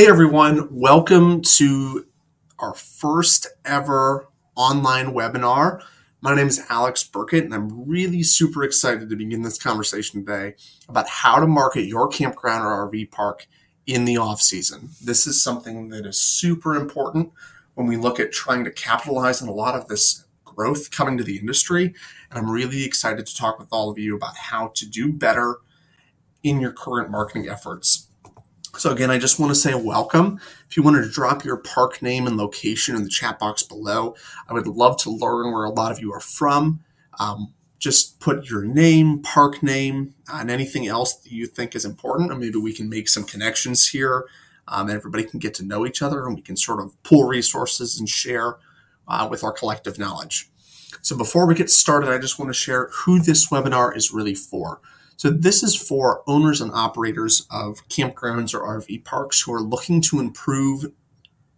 Hey everyone, welcome to our first ever online webinar. My name is Alex Burkett, and I'm really super excited to begin this conversation today about how to market your campground or RV park in the off season. This is something that is super important when we look at trying to capitalize on a lot of this growth coming to the industry. And I'm really excited to talk with all of you about how to do better in your current marketing efforts so again, I just want to say welcome. If you wanted to drop your park name and location in the chat box below, I would love to learn where a lot of you are from. Um, just put your name, park name, and anything else that you think is important, and maybe we can make some connections here, um, and everybody can get to know each other, and we can sort of pool resources and share uh, with our collective knowledge. So before we get started, I just want to share who this webinar is really for. So this is for owners and operators of campgrounds or RV parks who are looking to improve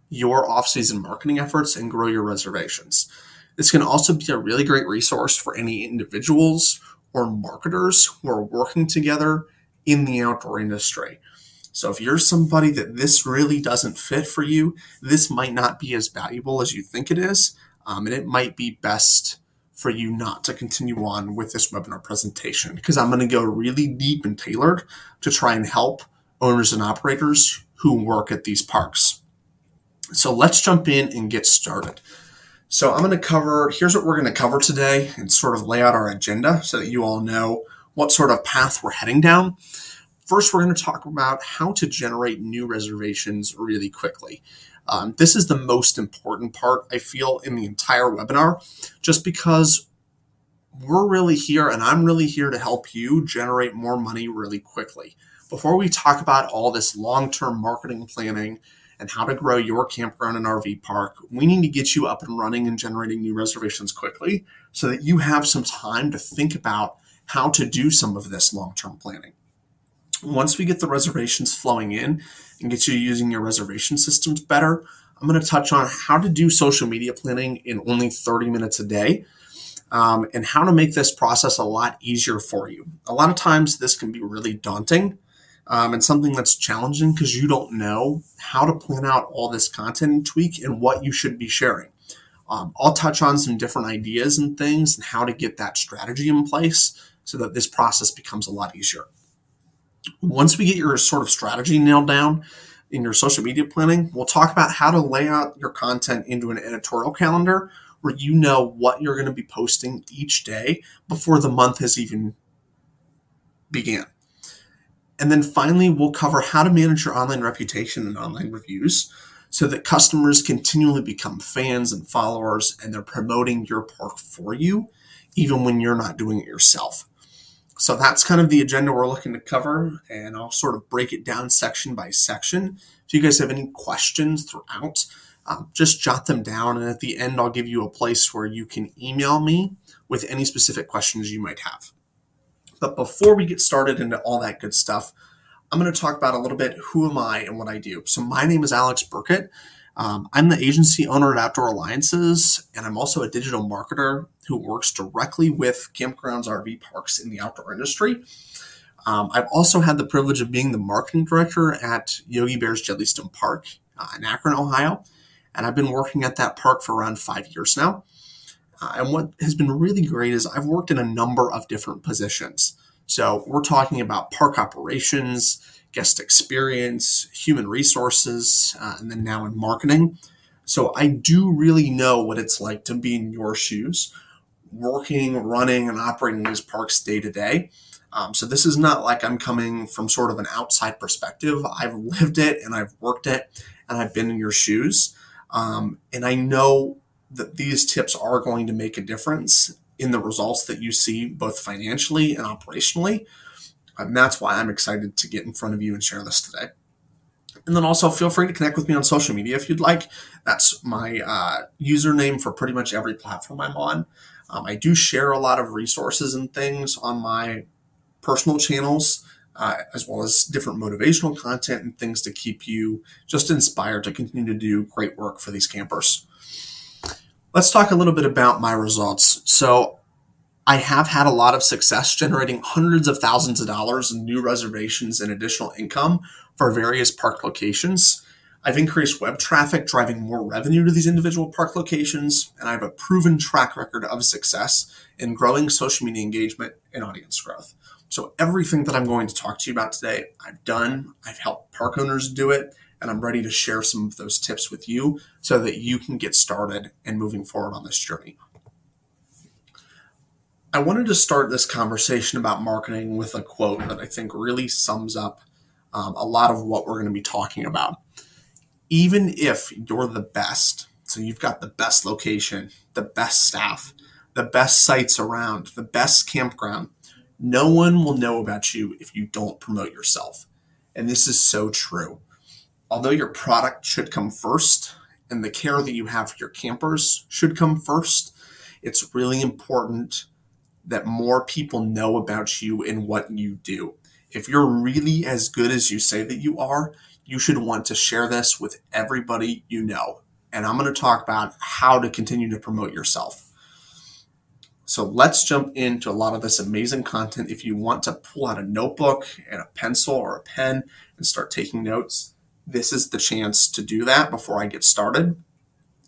your off-season marketing efforts and grow your reservations. This can also be a really great resource for any individuals or marketers who are working together in the outdoor industry. So if you're somebody that this really doesn't fit for you, this might not be as valuable as you think it is, um, and it might be best for you not to continue on with this webinar presentation because I'm going to go really deep and tailored to try and help owners and operators who work at these parks. So let's jump in and get started. So I'm going to cover, here's what we're going to cover today and sort of lay out our agenda so that you all know what sort of path we're heading down. First, we're going to talk about how to generate new reservations really quickly. Um, this is the most important part, I feel, in the entire webinar, just because we're really here and I'm really here to help you generate more money really quickly. Before we talk about all this long term marketing planning and how to grow your campground and RV park, we need to get you up and running and generating new reservations quickly so that you have some time to think about how to do some of this long term planning. Once we get the reservations flowing in and get you using your reservation systems better, I'm going to touch on how to do social media planning in only 30 minutes a day um, and how to make this process a lot easier for you. A lot of times, this can be really daunting um, and something that's challenging because you don't know how to plan out all this content and tweak and what you should be sharing. Um, I'll touch on some different ideas and things and how to get that strategy in place so that this process becomes a lot easier. Once we get your sort of strategy nailed down in your social media planning, we'll talk about how to lay out your content into an editorial calendar where you know what you're going to be posting each day before the month has even began. And then finally, we'll cover how to manage your online reputation and online reviews so that customers continually become fans and followers and they're promoting your park for you, even when you're not doing it yourself. So that's kind of the agenda we're looking to cover, and I'll sort of break it down section by section. If you guys have any questions throughout, um, just jot them down, and at the end, I'll give you a place where you can email me with any specific questions you might have. But before we get started into all that good stuff, I'm going to talk about a little bit who am I and what I do. So, my name is Alex Burkett. Um, I'm the agency owner at Outdoor Alliances, and I'm also a digital marketer who works directly with campgrounds, RV parks in the outdoor industry. Um, I've also had the privilege of being the marketing director at Yogi Bear's Jellystone Park uh, in Akron, Ohio, and I've been working at that park for around five years now. Uh, and what has been really great is I've worked in a number of different positions. So we're talking about park operations, guest experience, human resources, uh, and then now in marketing. So I do really know what it's like to be in your shoes, working, running, and operating these parks day to day. Um, so this is not like I'm coming from sort of an outside perspective. I've lived it and I've worked it and I've been in your shoes. Um, and I know that these tips are going to make a difference in the results that you see both financially and operationally. And that's why I'm excited to get in front of you and share this today. And then also feel free to connect with me on social media if you'd like. That's my uh, username for pretty much every platform I'm on. Um, I do share a lot of resources and things on my personal channels, uh, as well as different motivational content and things to keep you just inspired to continue to do great work for these campers. Let's talk a little bit about my results. So, I have had a lot of success generating hundreds of thousands of dollars in new reservations and additional income for various park locations. I've increased web traffic, driving more revenue to these individual park locations, and I have a proven track record of success in growing social media engagement and audience growth. So, everything that I'm going to talk to you about today, I've done, I've helped park owners do it, and I'm ready to share some of those tips with you so that you can get started and moving forward on this journey. I wanted to start this conversation about marketing with a quote that I think really sums up um, a lot of what we're going to be talking about even if you're the best, so you've got the best location, the best staff, the best sites around, the best campground, no one will know about you if you don't promote yourself. And this is so true. Although your product should come first and the care that you have for your campers should come first, it's really important that more people know about you and what you do. If you're really as good as you say that you are, you should want to share this with everybody you know. And I'm going to talk about how to continue to promote yourself. So let's jump into a lot of this amazing content. If you want to pull out a notebook and a pencil or a pen and start taking notes, this is the chance to do that before I get started.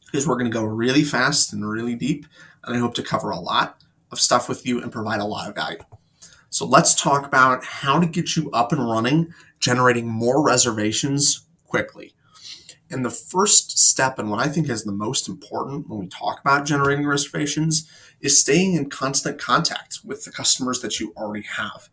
Because we're going to go really fast and really deep, and I hope to cover a lot of stuff with you and provide a lot of value. So let's talk about how to get you up and running generating more reservations quickly. And the first step, and what I think is the most important when we talk about generating reservations, is staying in constant contact with the customers that you already have.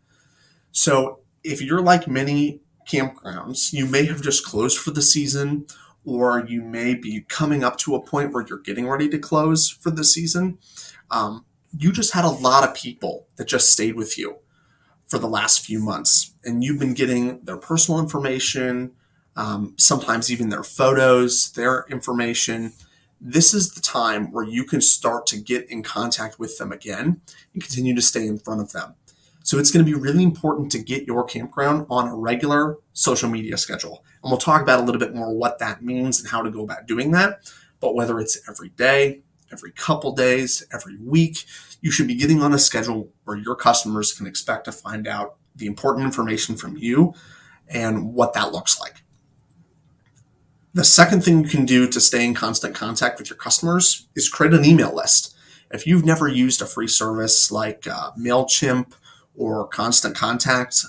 So if you're like many campgrounds, you may have just closed for the season, or you may be coming up to a point where you're getting ready to close for the season. Um, you just had a lot of people that just stayed with you for the last few months. And you've been getting their personal information, um, sometimes even their photos, their information. This is the time where you can start to get in contact with them again and continue to stay in front of them. So it's going to be really important to get your campground on a regular social media schedule. And we'll talk about a little bit more what that means and how to go about doing that. But whether it's every day, every couple days, every week. You should be getting on a schedule where your customers can expect to find out the important information from you and what that looks like. The second thing you can do to stay in constant contact with your customers is create an email list. If you've never used a free service like uh, MailChimp or Constant Contact,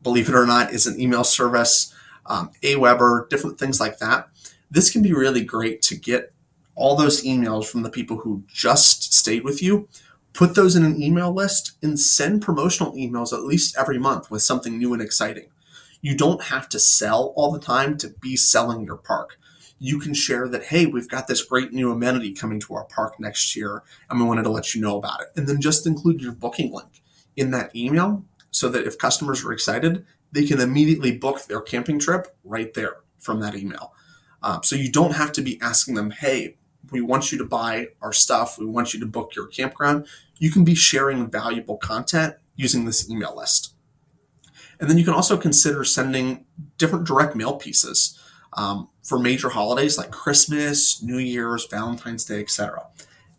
believe it or not, is an email service, um, Aweber, different things like that. This can be really great to get all those emails from the people who just stayed with you, put those in an email list and send promotional emails at least every month with something new and exciting. You don't have to sell all the time to be selling your park. You can share that, hey, we've got this great new amenity coming to our park next year, and we wanted to let you know about it. And then just include your booking link in that email so that if customers are excited, they can immediately book their camping trip right there from that email. Um, so you don't have to be asking them, hey, we want you to buy our stuff, we want you to book your campground, you can be sharing valuable content using this email list. And then you can also consider sending different direct mail pieces um, for major holidays like Christmas, New Year's, Valentine's Day, etc.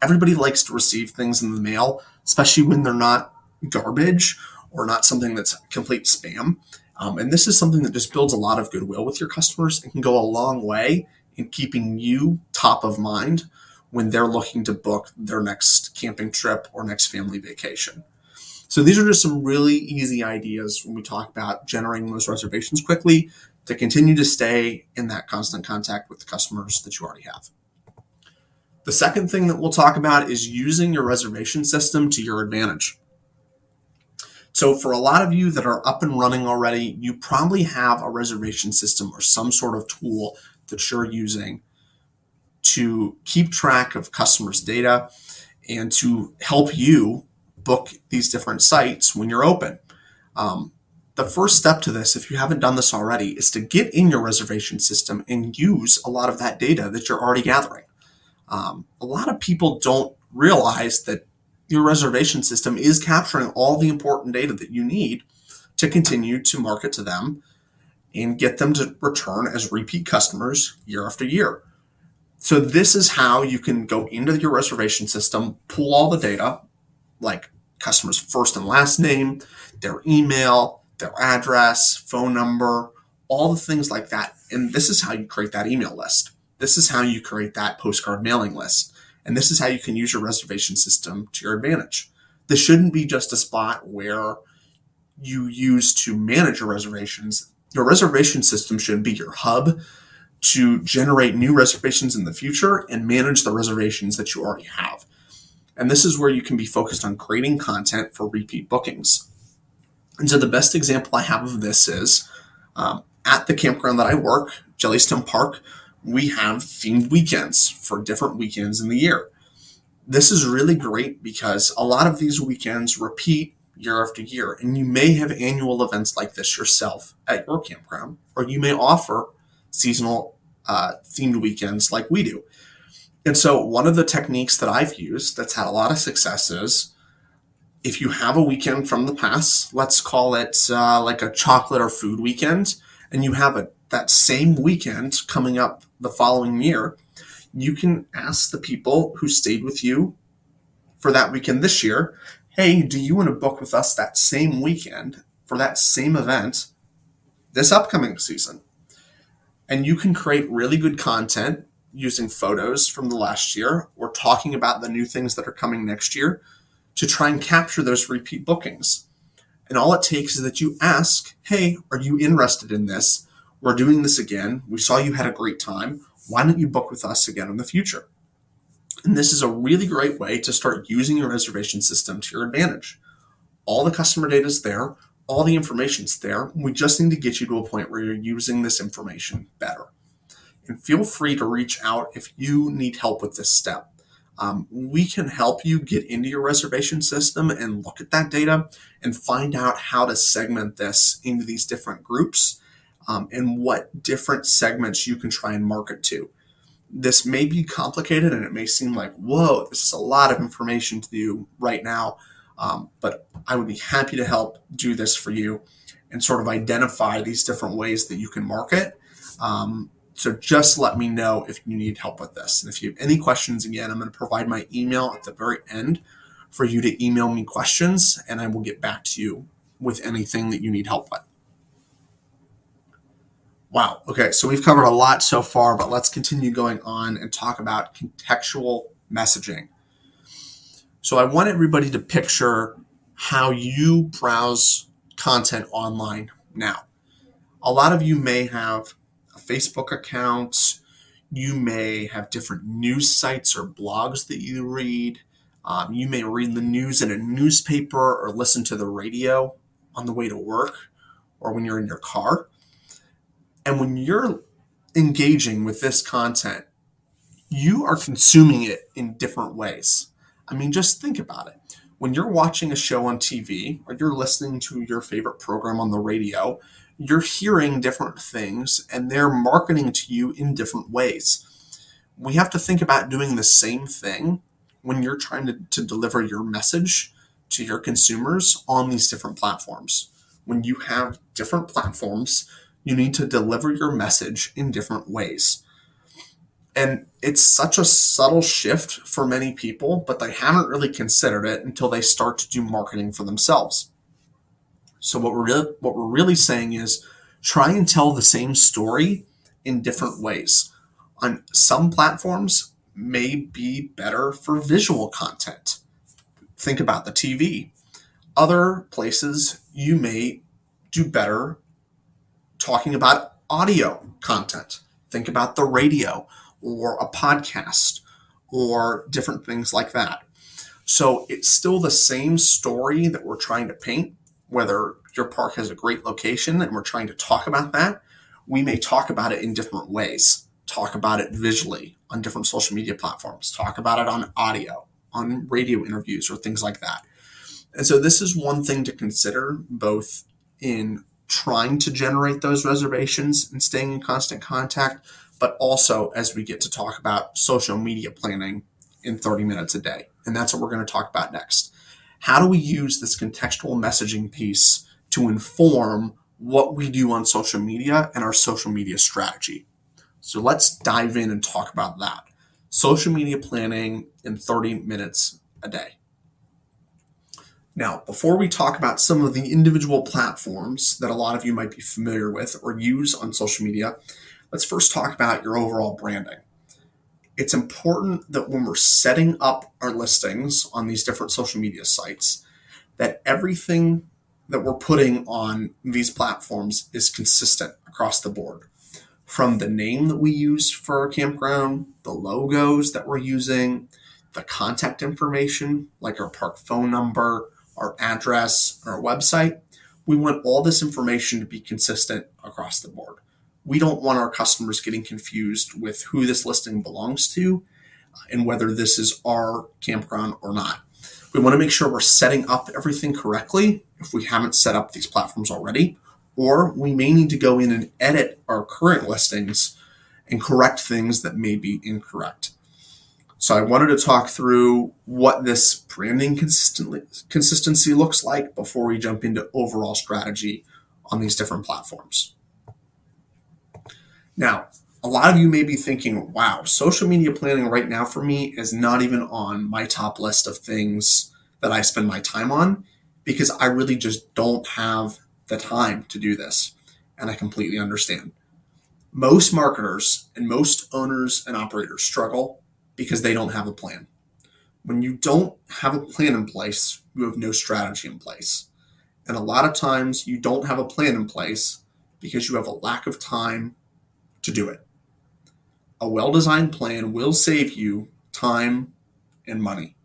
Everybody likes to receive things in the mail, especially when they're not garbage or not something that's complete spam. Um, and this is something that just builds a lot of goodwill with your customers and can go a long way in keeping you top of mind when they're looking to book their next camping trip or next family vacation. So these are just some really easy ideas when we talk about generating those reservations quickly to continue to stay in that constant contact with the customers that you already have. The second thing that we'll talk about is using your reservation system to your advantage. So, for a lot of you that are up and running already, you probably have a reservation system or some sort of tool that you're using to keep track of customers' data and to help you book these different sites when you're open. Um, the first step to this, if you haven't done this already, is to get in your reservation system and use a lot of that data that you're already gathering. Um, a lot of people don't realize that your reservation system is capturing all the important data that you need to continue to market to them and get them to return as repeat customers year after year. So this is how you can go into your reservation system, pull all the data, like customers' first and last name, their email, their address, phone number, all the things like that. And this is how you create that email list. This is how you create that postcard mailing list. And this is how you can use your reservation system to your advantage. This shouldn't be just a spot where you use to manage your reservations. Your reservation system should be your hub to generate new reservations in the future and manage the reservations that you already have. And this is where you can be focused on creating content for repeat bookings. And so the best example I have of this is um, at the campground that I work, Jellystone Park, we have themed weekends for different weekends in the year. This is really great because a lot of these weekends repeat year after year, and you may have annual events like this yourself at your campground, or you may offer seasonal uh, themed weekends like we do. And so, one of the techniques that I've used that's had a lot of success is if you have a weekend from the past, let's call it uh, like a chocolate or food weekend, and you have a, that same weekend coming up the following year, you can ask the people who stayed with you for that weekend this year, hey, do you want to book with us that same weekend for that same event this upcoming season? And you can create really good content using photos from the last year or talking about the new things that are coming next year to try and capture those repeat bookings. And all it takes is that you ask, hey, are you interested in this? We're doing this again. We saw you had a great time. Why don't you book with us again in the future? And this is a really great way to start using your reservation system to your advantage. All the customer data is there all the information's there. We just need to get you to a point where you're using this information better. And feel free to reach out if you need help with this step. Um, we can help you get into your reservation system and look at that data and find out how to segment this into these different groups um, and what different segments you can try and market to. This may be complicated and it may seem like, whoa, this is a lot of information to do right now. Um, but I would be happy to help do this for you and sort of identify these different ways that you can market. Um, so just let me know if you need help with this. And if you have any questions, again, I'm going to provide my email at the very end for you to email me questions, and I will get back to you with anything that you need help with. Wow. Okay. So we've covered a lot so far, but let's continue going on and talk about contextual messaging. So I want everybody to picture how you browse content online now. A lot of you may have a Facebook account. You may have different news sites or blogs that you read. Um, you may read the news in a newspaper or listen to the radio on the way to work or when you're in your car. And when you're engaging with this content, you are consuming it in different ways. I mean, just think about it. When you're watching a show on TV or you're listening to your favorite program on the radio, you're hearing different things and they're marketing to you in different ways. We have to think about doing the same thing when you're trying to, to deliver your message to your consumers on these different platforms. When you have different platforms, you need to deliver your message in different ways. And it's such a subtle shift for many people, but they haven't really considered it until they start to do marketing for themselves. So what we're really, what we're really saying is try and tell the same story in different ways. On some platforms may be better for visual content. Think about the TV. Other places you may do better talking about audio content. Think about the radio or a podcast or different things like that. So it's still the same story that we're trying to paint, whether your park has a great location and we're trying to talk about that. We may talk about it in different ways, talk about it visually on different social media platforms, talk about it on audio, on radio interviews, or things like that. And so this is one thing to consider both in trying to generate those reservations and staying in constant contact, but also as we get to talk about social media planning in 30 minutes a day. And that's what we're going to talk about next. How do we use this contextual messaging piece to inform what we do on social media and our social media strategy? So let's dive in and talk about that. Social media planning in 30 minutes a day. Now, before we talk about some of the individual platforms that a lot of you might be familiar with or use on social media, let's first talk about your overall branding. It's important that when we're setting up our listings on these different social media sites, that everything that we're putting on these platforms is consistent across the board. From the name that we use for our campground, the logos that we're using, the contact information like our park phone number, our address, our website. We want all this information to be consistent across the board. We don't want our customers getting confused with who this listing belongs to uh, and whether this is our campground or not. We want to make sure we're setting up everything correctly if we haven't set up these platforms already, or we may need to go in and edit our current listings and correct things that may be incorrect. So I wanted to talk through what this branding consistency looks like before we jump into overall strategy on these different platforms. Now, a lot of you may be thinking, wow, social media planning right now for me is not even on my top list of things that I spend my time on because I really just don't have the time to do this. And I completely understand. Most marketers and most owners and operators struggle because they don't have a plan. When you don't have a plan in place, you have no strategy in place. And a lot of times you don't have a plan in place because you have a lack of time to do it. A well designed plan will save you time and money.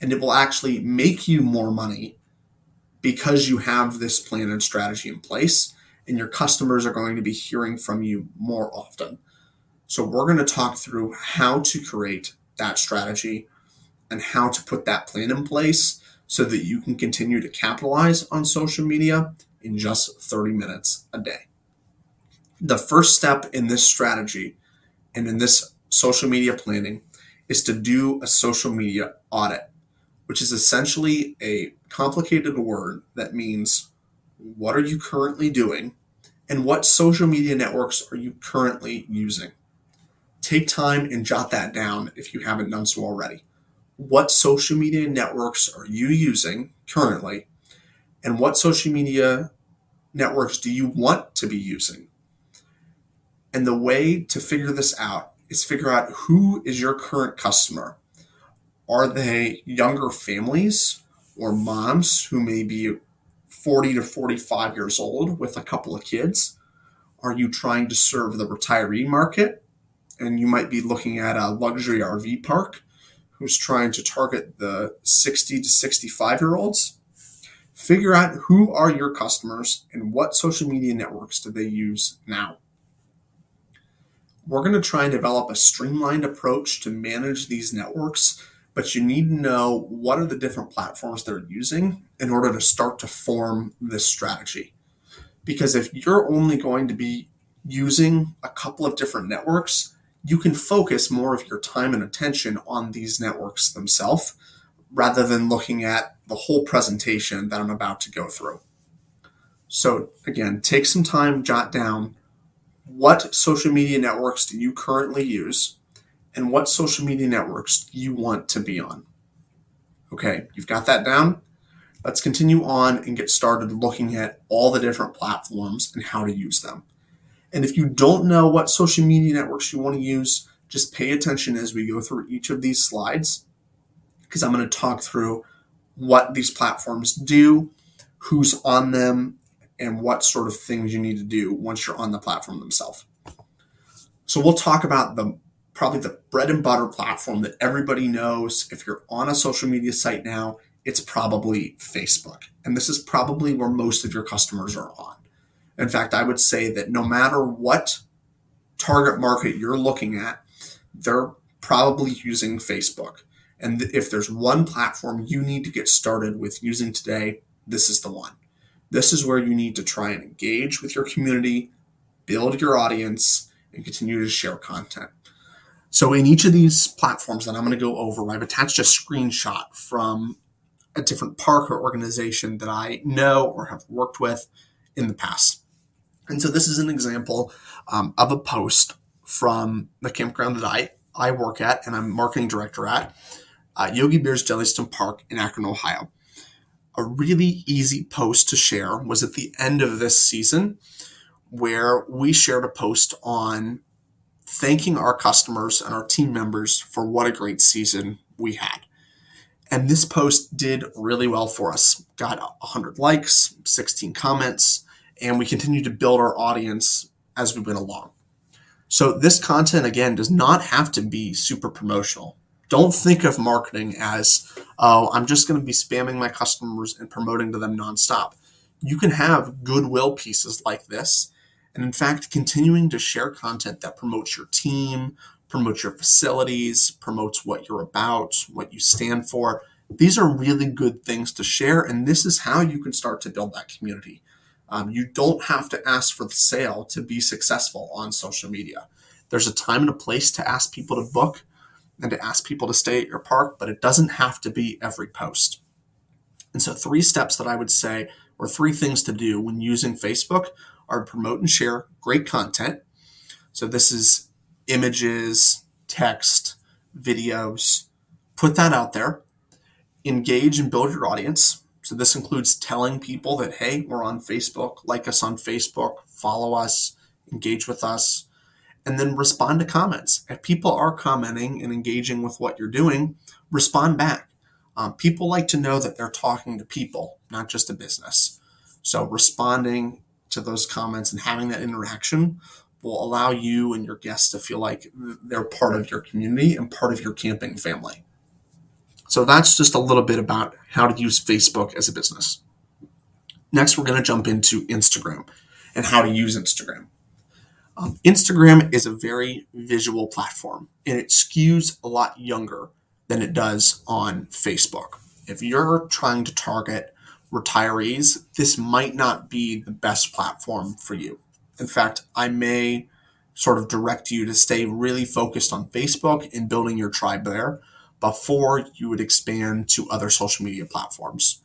And it will actually make you more money because you have this plan and strategy in place, and your customers are going to be hearing from you more often. So, we're going to talk through how to create that strategy and how to put that plan in place so that you can continue to capitalize on social media in just 30 minutes a day. The first step in this strategy and in this social media planning is to do a social media audit, which is essentially a complicated word that means what are you currently doing and what social media networks are you currently using take time and jot that down if you haven't done so already. What social media networks are you using currently? And what social media networks do you want to be using? And the way to figure this out is figure out who is your current customer. Are they younger families or moms who may be 40 to 45 years old with a couple of kids? Are you trying to serve the retiree market? And you might be looking at a luxury RV park who's trying to target the 60 to 65 year olds. Figure out who are your customers and what social media networks do they use now. We're going to try and develop a streamlined approach to manage these networks, but you need to know what are the different platforms they're using in order to start to form this strategy. Because if you're only going to be using a couple of different networks, you can focus more of your time and attention on these networks themselves rather than looking at the whole presentation that I'm about to go through. So, again, take some time, jot down what social media networks do you currently use and what social media networks you want to be on. Okay, you've got that down. Let's continue on and get started looking at all the different platforms and how to use them. And if you don't know what social media networks you want to use, just pay attention as we go through each of these slides because I'm going to talk through what these platforms do, who's on them, and what sort of things you need to do once you're on the platform themselves. So we'll talk about the probably the bread and butter platform that everybody knows. If you're on a social media site now, it's probably Facebook. And this is probably where most of your customers are on. In fact, I would say that no matter what target market you're looking at, they're probably using Facebook. And if there's one platform you need to get started with using today, this is the one. This is where you need to try and engage with your community, build your audience, and continue to share content. So, in each of these platforms that I'm going to go over, I've attached a screenshot from a different park or organization that I know or have worked with in the past. And so this is an example um, of a post from the campground that I, I work at and I'm marketing director at, uh, Yogi Bear's Jellystone Park in Akron, Ohio. a really easy post to share was at the end of this season where we shared a post on thanking our customers and our team members for what a great season we had. And this post did really well for us. Got 100 likes, 16 comments, and we continue to build our audience as we went along. So this content again does not have to be super promotional. Don't think of marketing as, oh, I'm just going to be spamming my customers and promoting to them nonstop. You can have goodwill pieces like this. And in fact, continuing to share content that promotes your team, promotes your facilities, promotes what you're about, what you stand for. These are really good things to share. And this is how you can start to build that community. Um, you don't have to ask for the sale to be successful on social media. There's a time and a place to ask people to book and to ask people to stay at your park, but it doesn't have to be every post. And so, three steps that I would say, or three things to do when using Facebook are promote and share great content. So, this is images, text, videos. Put that out there. Engage and build your audience. So this includes telling people that, hey, we're on Facebook, like us on Facebook, follow us, engage with us, and then respond to comments. If people are commenting and engaging with what you're doing, respond back. Um, people like to know that they're talking to people, not just a business. So responding to those comments and having that interaction will allow you and your guests to feel like they're part of your community and part of your camping family. So that's just a little bit about how to use Facebook as a business. Next, we're going to jump into Instagram and how to use Instagram. Um, Instagram is a very visual platform and it skews a lot younger than it does on Facebook. If you're trying to target retirees, this might not be the best platform for you. In fact, I may sort of direct you to stay really focused on Facebook and building your tribe there before you would expand to other social media platforms.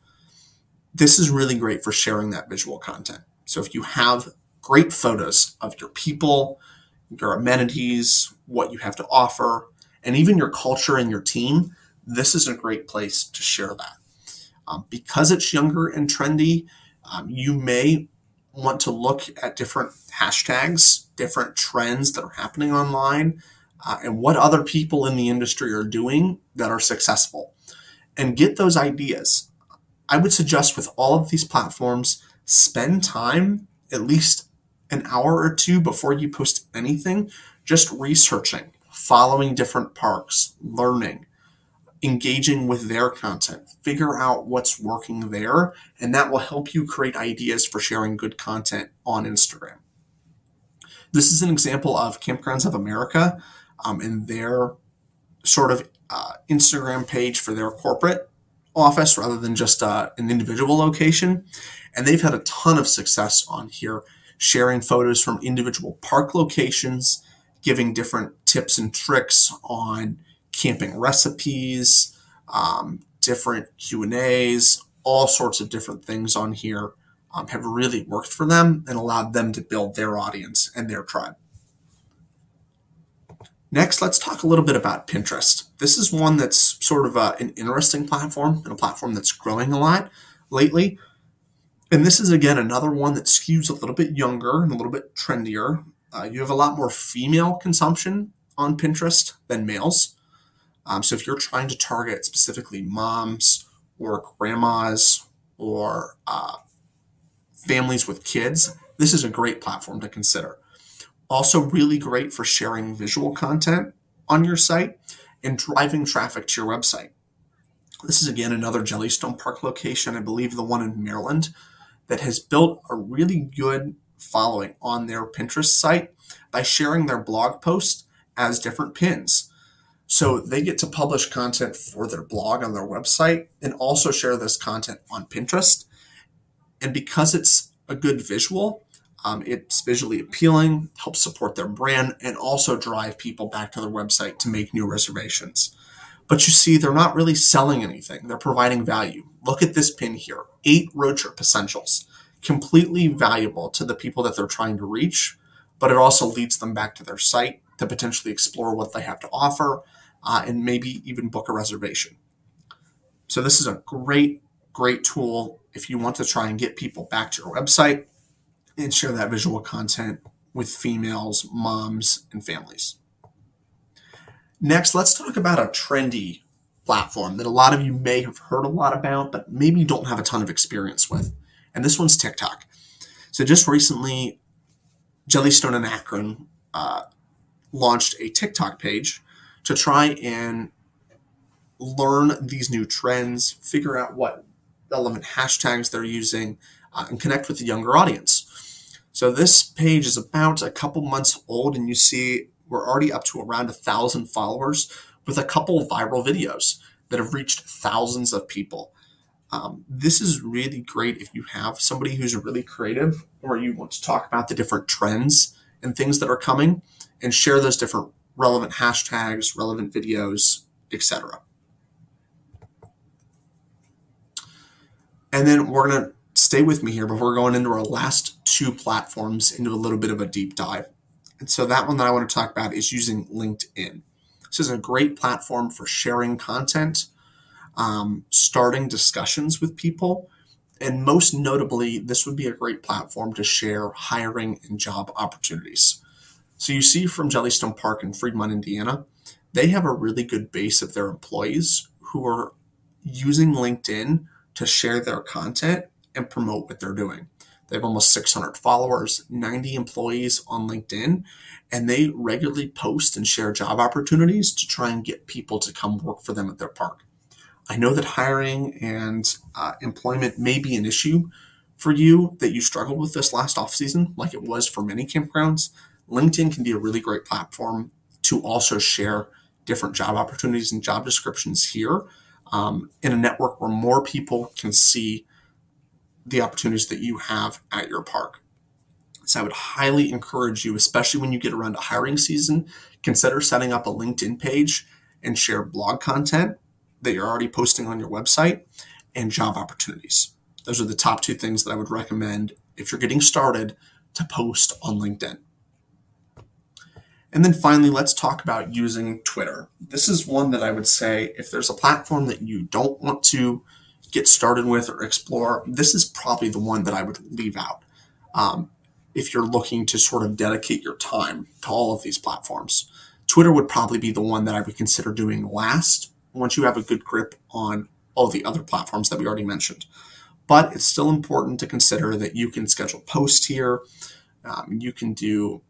This is really great for sharing that visual content. So if you have great photos of your people, your amenities, what you have to offer, and even your culture and your team, this is a great place to share that. Um, because it's younger and trendy, um, you may want to look at different hashtags, different trends that are happening online, uh, and what other people in the industry are doing that are successful and get those ideas. I would suggest with all of these platforms, spend time, at least an hour or two before you post anything, just researching, following different parks, learning, engaging with their content, figure out what's working there, and that will help you create ideas for sharing good content on Instagram. This is an example of Kampgrounds of America um, in their sort of uh, Instagram page for their corporate office rather than just uh, an individual location. And they've had a ton of success on here, sharing photos from individual park locations, giving different tips and tricks on camping recipes, um, different Q and A's, all sorts of different things on here um, have really worked for them and allowed them to build their audience and their tribe. Next, let's talk a little bit about Pinterest. This is one that's sort of a, an interesting platform and a platform that's growing a lot lately. And this is, again, another one that skews a little bit younger and a little bit trendier. Uh, you have a lot more female consumption on Pinterest than males. Um, so if you're trying to target specifically moms or grandmas or uh, families with kids, this is a great platform to consider. Also, really great for sharing visual content on your site and driving traffic to your website. This is again another Jellystone Park location, I believe the one in Maryland, that has built a really good following on their Pinterest site by sharing their blog posts as different pins. So they get to publish content for their blog on their website and also share this content on Pinterest. And because it's a good visual, um, it's visually appealing, helps support their brand, and also drive people back to their website to make new reservations. But you see, they're not really selling anything, they're providing value. Look at this pin here eight road trip essentials. Completely valuable to the people that they're trying to reach, but it also leads them back to their site to potentially explore what they have to offer uh, and maybe even book a reservation. So, this is a great great tool if you want to try and get people back to your website and share that visual content with females, moms, and families. Next, let's talk about a trendy platform that a lot of you may have heard a lot about, but maybe you don't have a ton of experience with. And this one's TikTok. So just recently, Jellystone and Akron uh, launched a TikTok page to try and learn these new trends, figure out what relevant hashtags they're using, uh, and connect with the younger audience. So this page is about a couple months old, and you see we're already up to around a thousand followers with a couple viral videos that have reached thousands of people. Um, this is really great if you have somebody who's really creative or you want to talk about the different trends and things that are coming and share those different relevant hashtags, relevant videos, etc. And then we're going to stay with me here before going into our last two platforms into a little bit of a deep dive. And so that one that I want to talk about is using LinkedIn. This is a great platform for sharing content, um, starting discussions with people, and most notably, this would be a great platform to share hiring and job opportunities. So you see from Jellystone Park in Fremont, Indiana, they have a really good base of their employees who are using LinkedIn to share their content and promote what they're doing. They have almost 600 followers, 90 employees on LinkedIn, and they regularly post and share job opportunities to try and get people to come work for them at their park. I know that hiring and uh, employment may be an issue for you that you struggled with this last off season, like it was for many campgrounds. LinkedIn can be a really great platform to also share different job opportunities and job descriptions here um, in a network where more people can see the opportunities that you have at your park. So I would highly encourage you, especially when you get around to hiring season, consider setting up a LinkedIn page and share blog content that you're already posting on your website and job opportunities. Those are the top two things that I would recommend if you're getting started to post on LinkedIn. And then finally, let's talk about using Twitter. This is one that I would say if there's a platform that you don't want to get started with or explore, this is probably the one that I would leave out. Um, if you're looking to sort of dedicate your time to all of these platforms, Twitter would probably be the one that I would consider doing last once you have a good grip on all the other platforms that we already mentioned. But it's still important to consider that you can schedule posts here. Um, you can do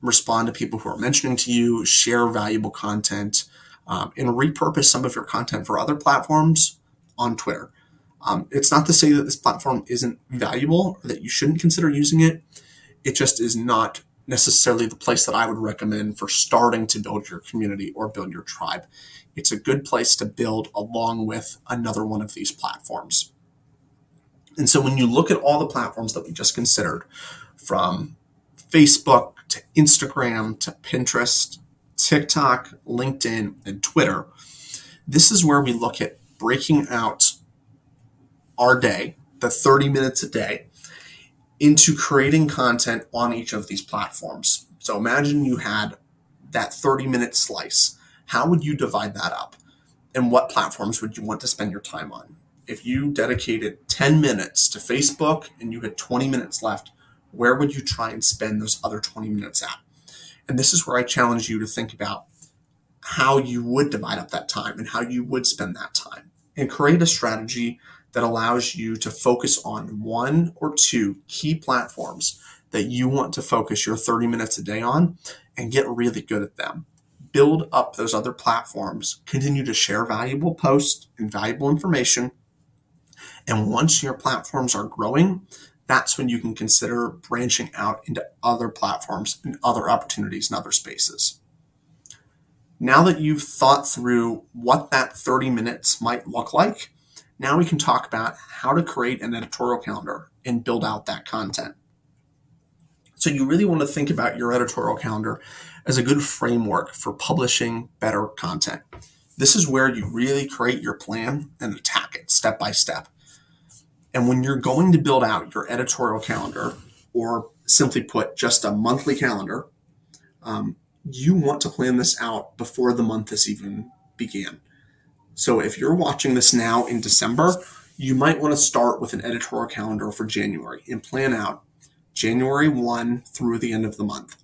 respond to people who are mentioning to you, share valuable content, um, and repurpose some of your content for other platforms on Twitter. Um, it's not to say that this platform isn't valuable or that you shouldn't consider using it. It just is not necessarily the place that I would recommend for starting to build your community or build your tribe. It's a good place to build along with another one of these platforms. And so when you look at all the platforms that we just considered, from Facebook to Instagram to Pinterest, TikTok, LinkedIn, and Twitter. This is where we look at breaking out our day, the 30 minutes a day, into creating content on each of these platforms. So imagine you had that 30 minute slice. How would you divide that up? And what platforms would you want to spend your time on? If you dedicated 10 minutes to Facebook and you had 20 minutes left, where would you try and spend those other 20 minutes at? And this is where I challenge you to think about how you would divide up that time and how you would spend that time and create a strategy that allows you to focus on one or two key platforms that you want to focus your 30 minutes a day on and get really good at them. Build up those other platforms, continue to share valuable posts and valuable information. And once your platforms are growing, that's when you can consider branching out into other platforms and other opportunities and other spaces. Now that you've thought through what that 30 minutes might look like, now we can talk about how to create an editorial calendar and build out that content. So, you really want to think about your editorial calendar as a good framework for publishing better content. This is where you really create your plan and attack it step by step. And when you're going to build out your editorial calendar, or simply put, just a monthly calendar, um, you want to plan this out before the month has even began. So if you're watching this now in December, you might want to start with an editorial calendar for January and plan out January 1 through the end of the month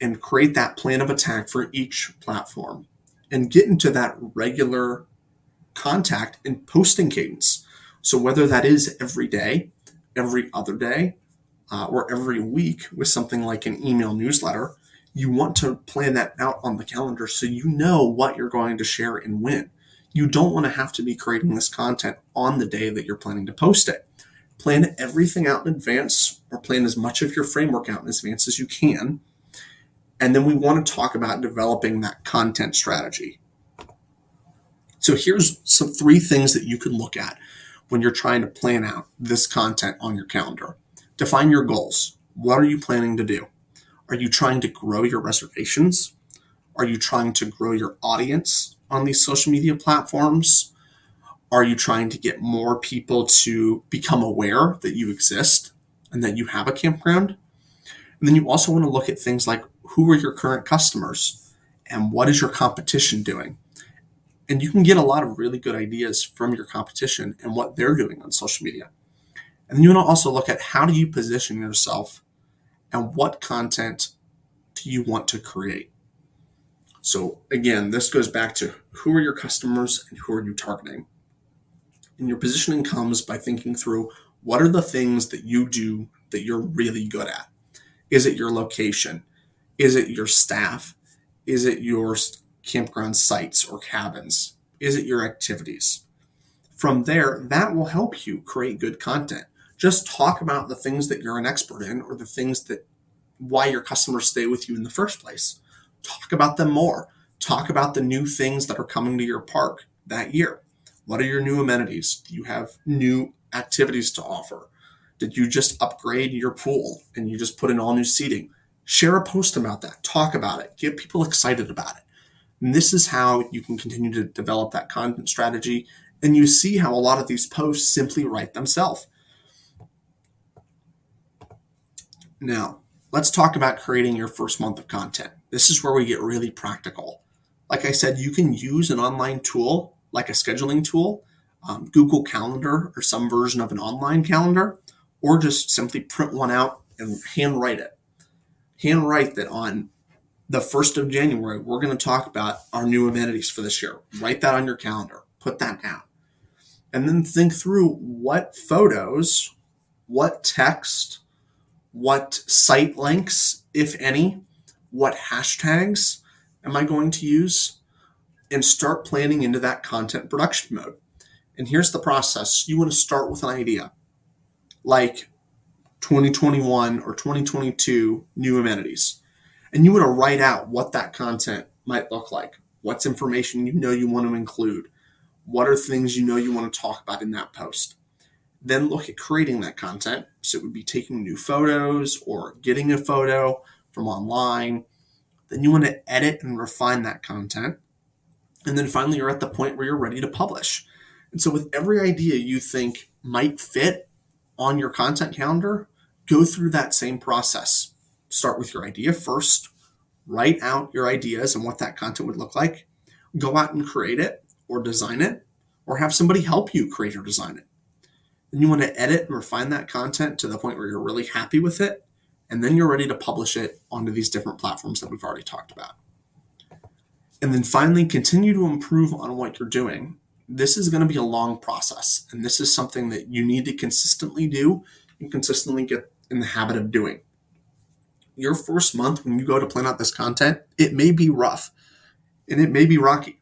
and create that plan of attack for each platform and get into that regular contact and posting cadence. So, whether that is every day, every other day, uh, or every week with something like an email newsletter, you want to plan that out on the calendar so you know what you're going to share and when. You don't want to have to be creating this content on the day that you're planning to post it. Plan everything out in advance or plan as much of your framework out in advance as you can. And then we want to talk about developing that content strategy. So here's some three things that you can look at when you're trying to plan out this content on your calendar. Define your goals. What are you planning to do? Are you trying to grow your reservations? Are you trying to grow your audience on these social media platforms? Are you trying to get more people to become aware that you exist and that you have a campground? And then you also want to look at things like who are your current customers and what is your competition doing? And you can get a lot of really good ideas from your competition and what they're doing on social media. And then you want to also look at how do you position yourself and what content do you want to create? So again, this goes back to who are your customers and who are you targeting? And your positioning comes by thinking through what are the things that you do that you're really good at? Is it your location? Is it your staff? Is it your campground sites or cabins? Is it your activities? From there, that will help you create good content. Just talk about the things that you're an expert in or the things that why your customers stay with you in the first place. Talk about them more. Talk about the new things that are coming to your park that year. What are your new amenities? Do you have new activities to offer? Did you just upgrade your pool and you just put in all new seating? Share a post about that. Talk about it. Get people excited about it. And this is how you can continue to develop that content strategy. And you see how a lot of these posts simply write themselves. Now, let's talk about creating your first month of content. This is where we get really practical. Like I said, you can use an online tool like a scheduling tool, um, Google Calendar, or some version of an online calendar, or just simply print one out and handwrite it. Handwrite that on the 1st of January, we're going to talk about our new amenities for this year. Write that on your calendar, put that down. And then think through what photos, what text, what site links, if any, what hashtags am I going to use, and start planning into that content production mode. And here's the process you want to start with an idea like 2021 or 2022 new amenities. And you want to write out what that content might look like. What's information you know you want to include? What are things you know you want to talk about in that post? Then look at creating that content. So it would be taking new photos or getting a photo from online. Then you want to edit and refine that content. And then finally, you're at the point where you're ready to publish. And so, with every idea you think might fit on your content calendar, go through that same process. Start with your idea first, write out your ideas and what that content would look like. Go out and create it or design it, or have somebody help you create or design it. Then you want to edit and refine that content to the point where you're really happy with it. And then you're ready to publish it onto these different platforms that we've already talked about. And then finally, continue to improve on what you're doing. This is going to be a long process, and this is something that you need to consistently do and consistently get in the habit of doing. Your first month, when you go to plan out this content, it may be rough and it may be rocky,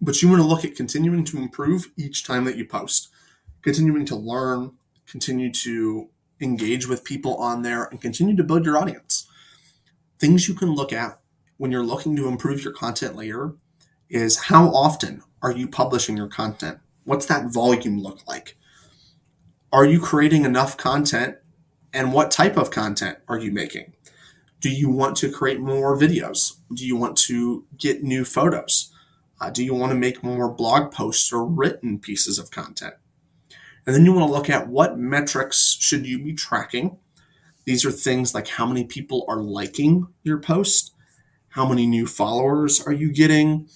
but you want to look at continuing to improve each time that you post, continuing to learn, continue to engage with people on there, and continue to build your audience. Things you can look at when you're looking to improve your content layer is how often are you publishing your content? What's that volume look like? Are you creating enough content? And what type of content are you making? Do you want to create more videos? Do you want to get new photos? Uh, do you want to make more blog posts or written pieces of content? And then you want to look at what metrics should you be tracking. These are things like how many people are liking your post, how many new followers are you getting?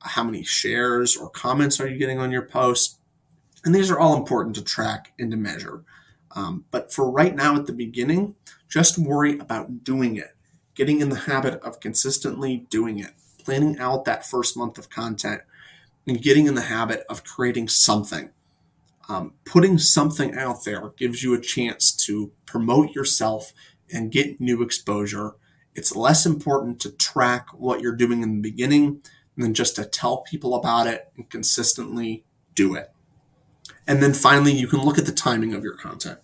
How many shares or comments are you getting on your post? And these are all important to track and to measure. Um, but for right now at the beginning, just worry about doing it, getting in the habit of consistently doing it, planning out that first month of content, and getting in the habit of creating something. Um, putting something out there gives you a chance to promote yourself and get new exposure. It's less important to track what you're doing in the beginning than just to tell people about it and consistently do it. And then finally, you can look at the timing of your content.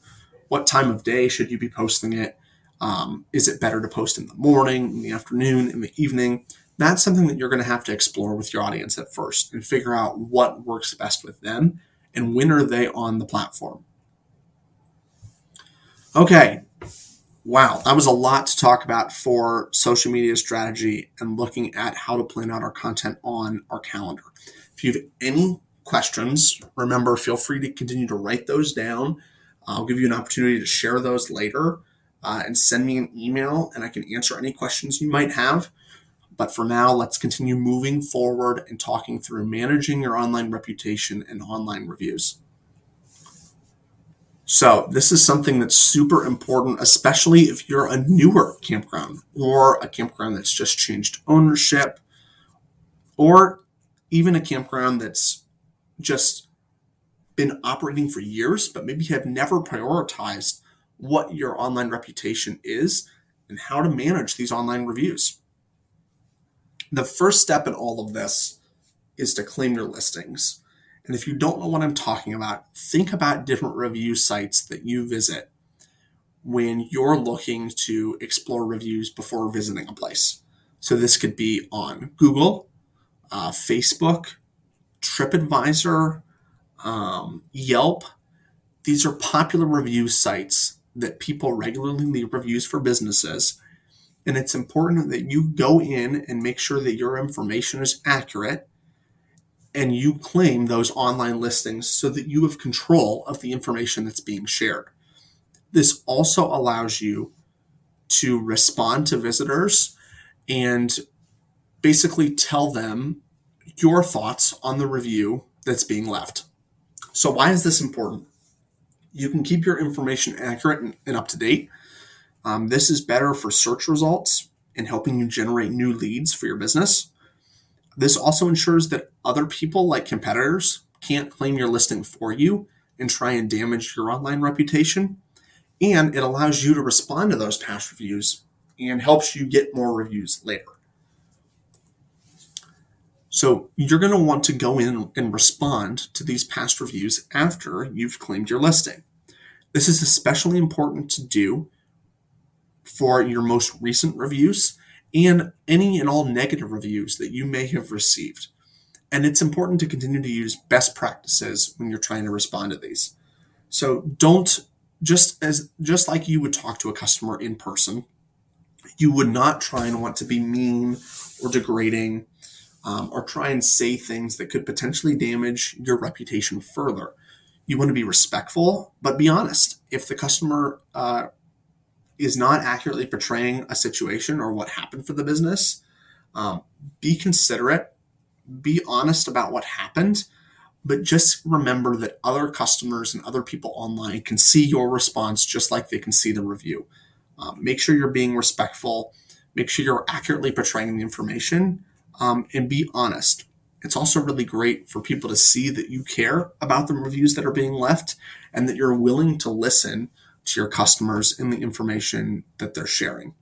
What time of day should you be posting it? Um, is it better to post in the morning, in the afternoon, in the evening? That's something that you're going to have to explore with your audience at first and figure out what works best with them and when are they on the platform. Okay, wow, that was a lot to talk about for social media strategy and looking at how to plan out our content on our calendar. If you have any questions, remember, feel free to continue to write those down. I'll give you an opportunity to share those later uh, and send me an email, and I can answer any questions you might have. But for now, let's continue moving forward and talking through managing your online reputation and online reviews. So, this is something that's super important, especially if you're a newer campground or a campground that's just changed ownership, or even a campground that's just been operating for years, but maybe have never prioritized what your online reputation is and how to manage these online reviews. The first step in all of this is to claim your listings. And if you don't know what I'm talking about, think about different review sites that you visit when you're looking to explore reviews before visiting a place. So this could be on Google, uh, Facebook, TripAdvisor, um, Yelp. These are popular review sites that people regularly leave reviews for businesses. And it's important that you go in and make sure that your information is accurate and you claim those online listings so that you have control of the information that's being shared. This also allows you to respond to visitors and basically tell them your thoughts on the review that's being left. So, why is this important? You can keep your information accurate and, up to date. Um, this is better for search results and helping you generate new leads for your business. This also ensures that other people, like competitors, can't claim your listing for you and try and damage your online reputation. And it allows you to respond to those past reviews and helps you get more reviews later. So you're going to want to go in and respond to these past reviews after you've claimed your listing. This is especially important to do for your most recent reviews and any and all negative reviews that you may have received. And it's important to continue to use best practices when you're trying to respond to these. So don't just as just like you would talk to a customer in person, you would not try and want to be mean or degrading um, or try and say things that could potentially damage your reputation further. You want to be respectful, but be honest. If the customer uh, is not accurately portraying a situation or what happened for the business, um, be considerate, be honest about what happened, but just remember that other customers and other people online can see your response just like they can see the review. Um, make sure you're being respectful, make sure you're accurately portraying the information, um, and be honest. It's also really great for people to see that you care about the reviews that are being left and that you're willing to listen to your customers and the information that they're sharing.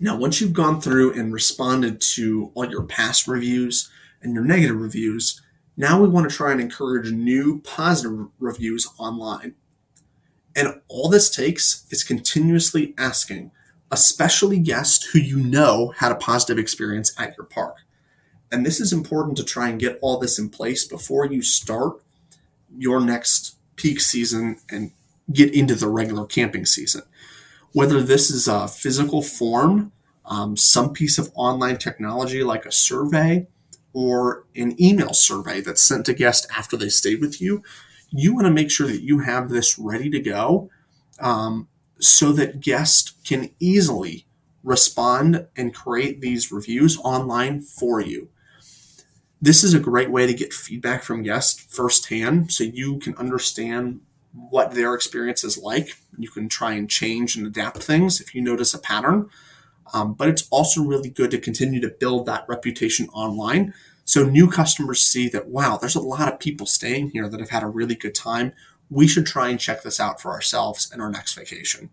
Now, once you've gone through and responded to all your past reviews and your negative reviews, now we want to try and encourage new positive reviews online. And all this takes is continuously asking especially guests who you know had a positive experience at your park. And this is important to try and get all this in place before you start your next peak season and get into the regular camping season. Whether this is a physical form, um, some piece of online technology like a survey, or an email survey that's sent to guests after they stayed with you, you want to make sure that you have this ready to go um, so that guests can easily respond and create these reviews online for you. This is a great way to get feedback from guests firsthand so you can understand what their experience is like. You can try and change and adapt things if you notice a pattern. Um, but it's also really good to continue to build that reputation online so new customers see that, wow, there's a lot of people staying here that have had a really good time. We should try and check this out for ourselves in our next vacation.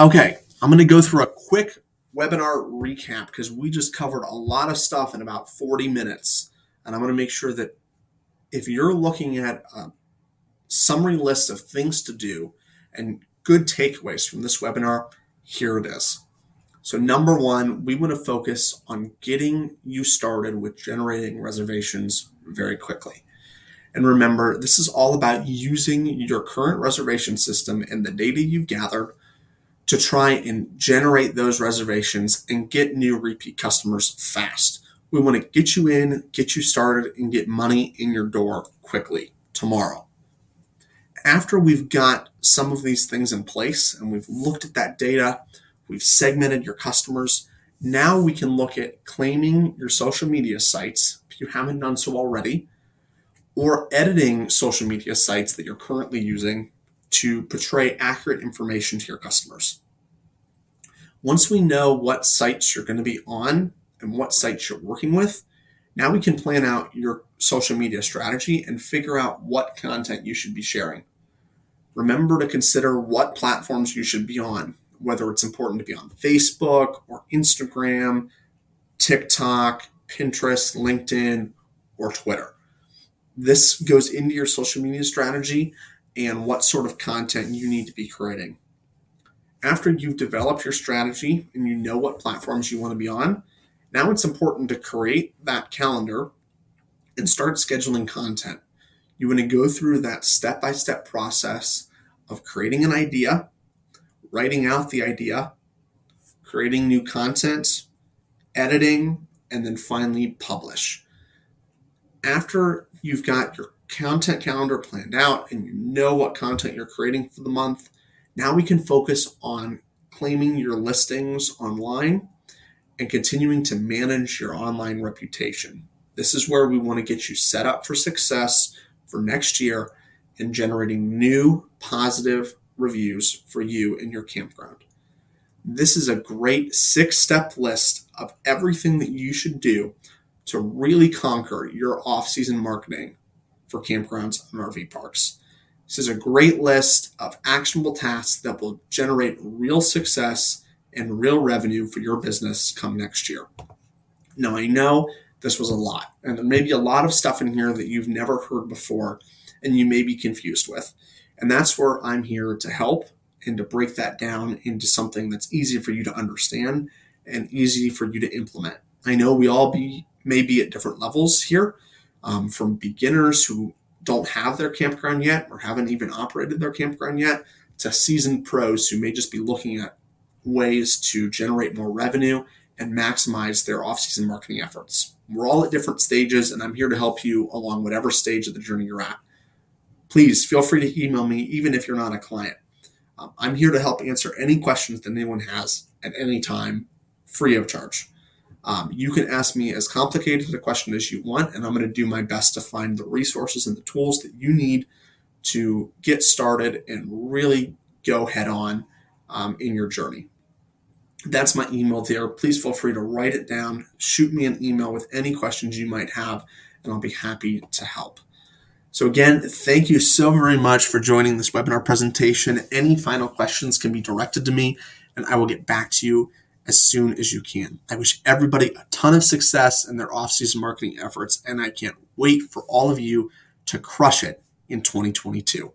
Okay, I'm going to go through a quick webinar recap because we just covered a lot of stuff in about 40 minutes. And I'm going to make sure that if you're looking at a summary list of things to do and good takeaways from this webinar, here it is. So, number one, we want to focus on getting you started with generating reservations very quickly. And remember, this is all about using your current reservation system and the data you've gathered to try and generate those reservations and get new repeat customers fast. We want to get you in, get you started, and get money in your door quickly tomorrow. After we've got some of these things in place and we've looked at that data, We've segmented your customers. Now we can look at claiming your social media sites if you haven't done so already, or editing social media sites that you're currently using to portray accurate information to your customers. Once we know what sites you're going to be on and what sites you're working with, now we can plan out your social media strategy and figure out what content you should be sharing. Remember to consider what platforms you should be on whether it's important to be on Facebook or Instagram, TikTok, Pinterest, LinkedIn, or Twitter. This goes into your social media strategy and what sort of content you need to be creating. After you've developed your strategy and you know what platforms you want to be on, now it's important to create that calendar and start scheduling content. You want to go through that step by step process of creating an idea writing out the idea, creating new content, editing, and then finally publish. After you've got your content calendar planned out and you know what content you're creating for the month, now we can focus on claiming your listings online and continuing to manage your online reputation. This is where we want to get you set up for success for next year and generating new positive reviews for you and your campground. This is a great six step list of everything that you should do to really conquer your off season marketing for campgrounds and RV parks. This is a great list of actionable tasks that will generate real success and real revenue for your business come next year. Now, I know this was a lot, and there may be a lot of stuff in here that you've never heard before and you may be confused with. And that's where I'm here to help and to break that down into something that's easy for you to understand and easy for you to implement. I know we all be may be at different levels here, um, from beginners who don't have their campground yet or haven't even operated their campground yet to seasoned pros who may just be looking at ways to generate more revenue and maximize their off-season marketing efforts. We're all at different stages, and I'm here to help you along whatever stage of the journey you're at please feel free to email me, even if you're not a client. Um, I'm here to help answer any questions that anyone has at any time, free of charge. Um, you can ask me as complicated a question as you want, and I'm going to do my best to find the resources and the tools that you need to get started and really go head on um, in your journey. That's my email there. Please feel free to write it down, shoot me an email with any questions you might have, and I'll be happy to help. So again, thank you so very much for joining this webinar presentation. Any final questions can be directed to me and I will get back to you as soon as you can. I wish everybody a ton of success in their off-season marketing efforts and I can't wait for all of you to crush it in 2022.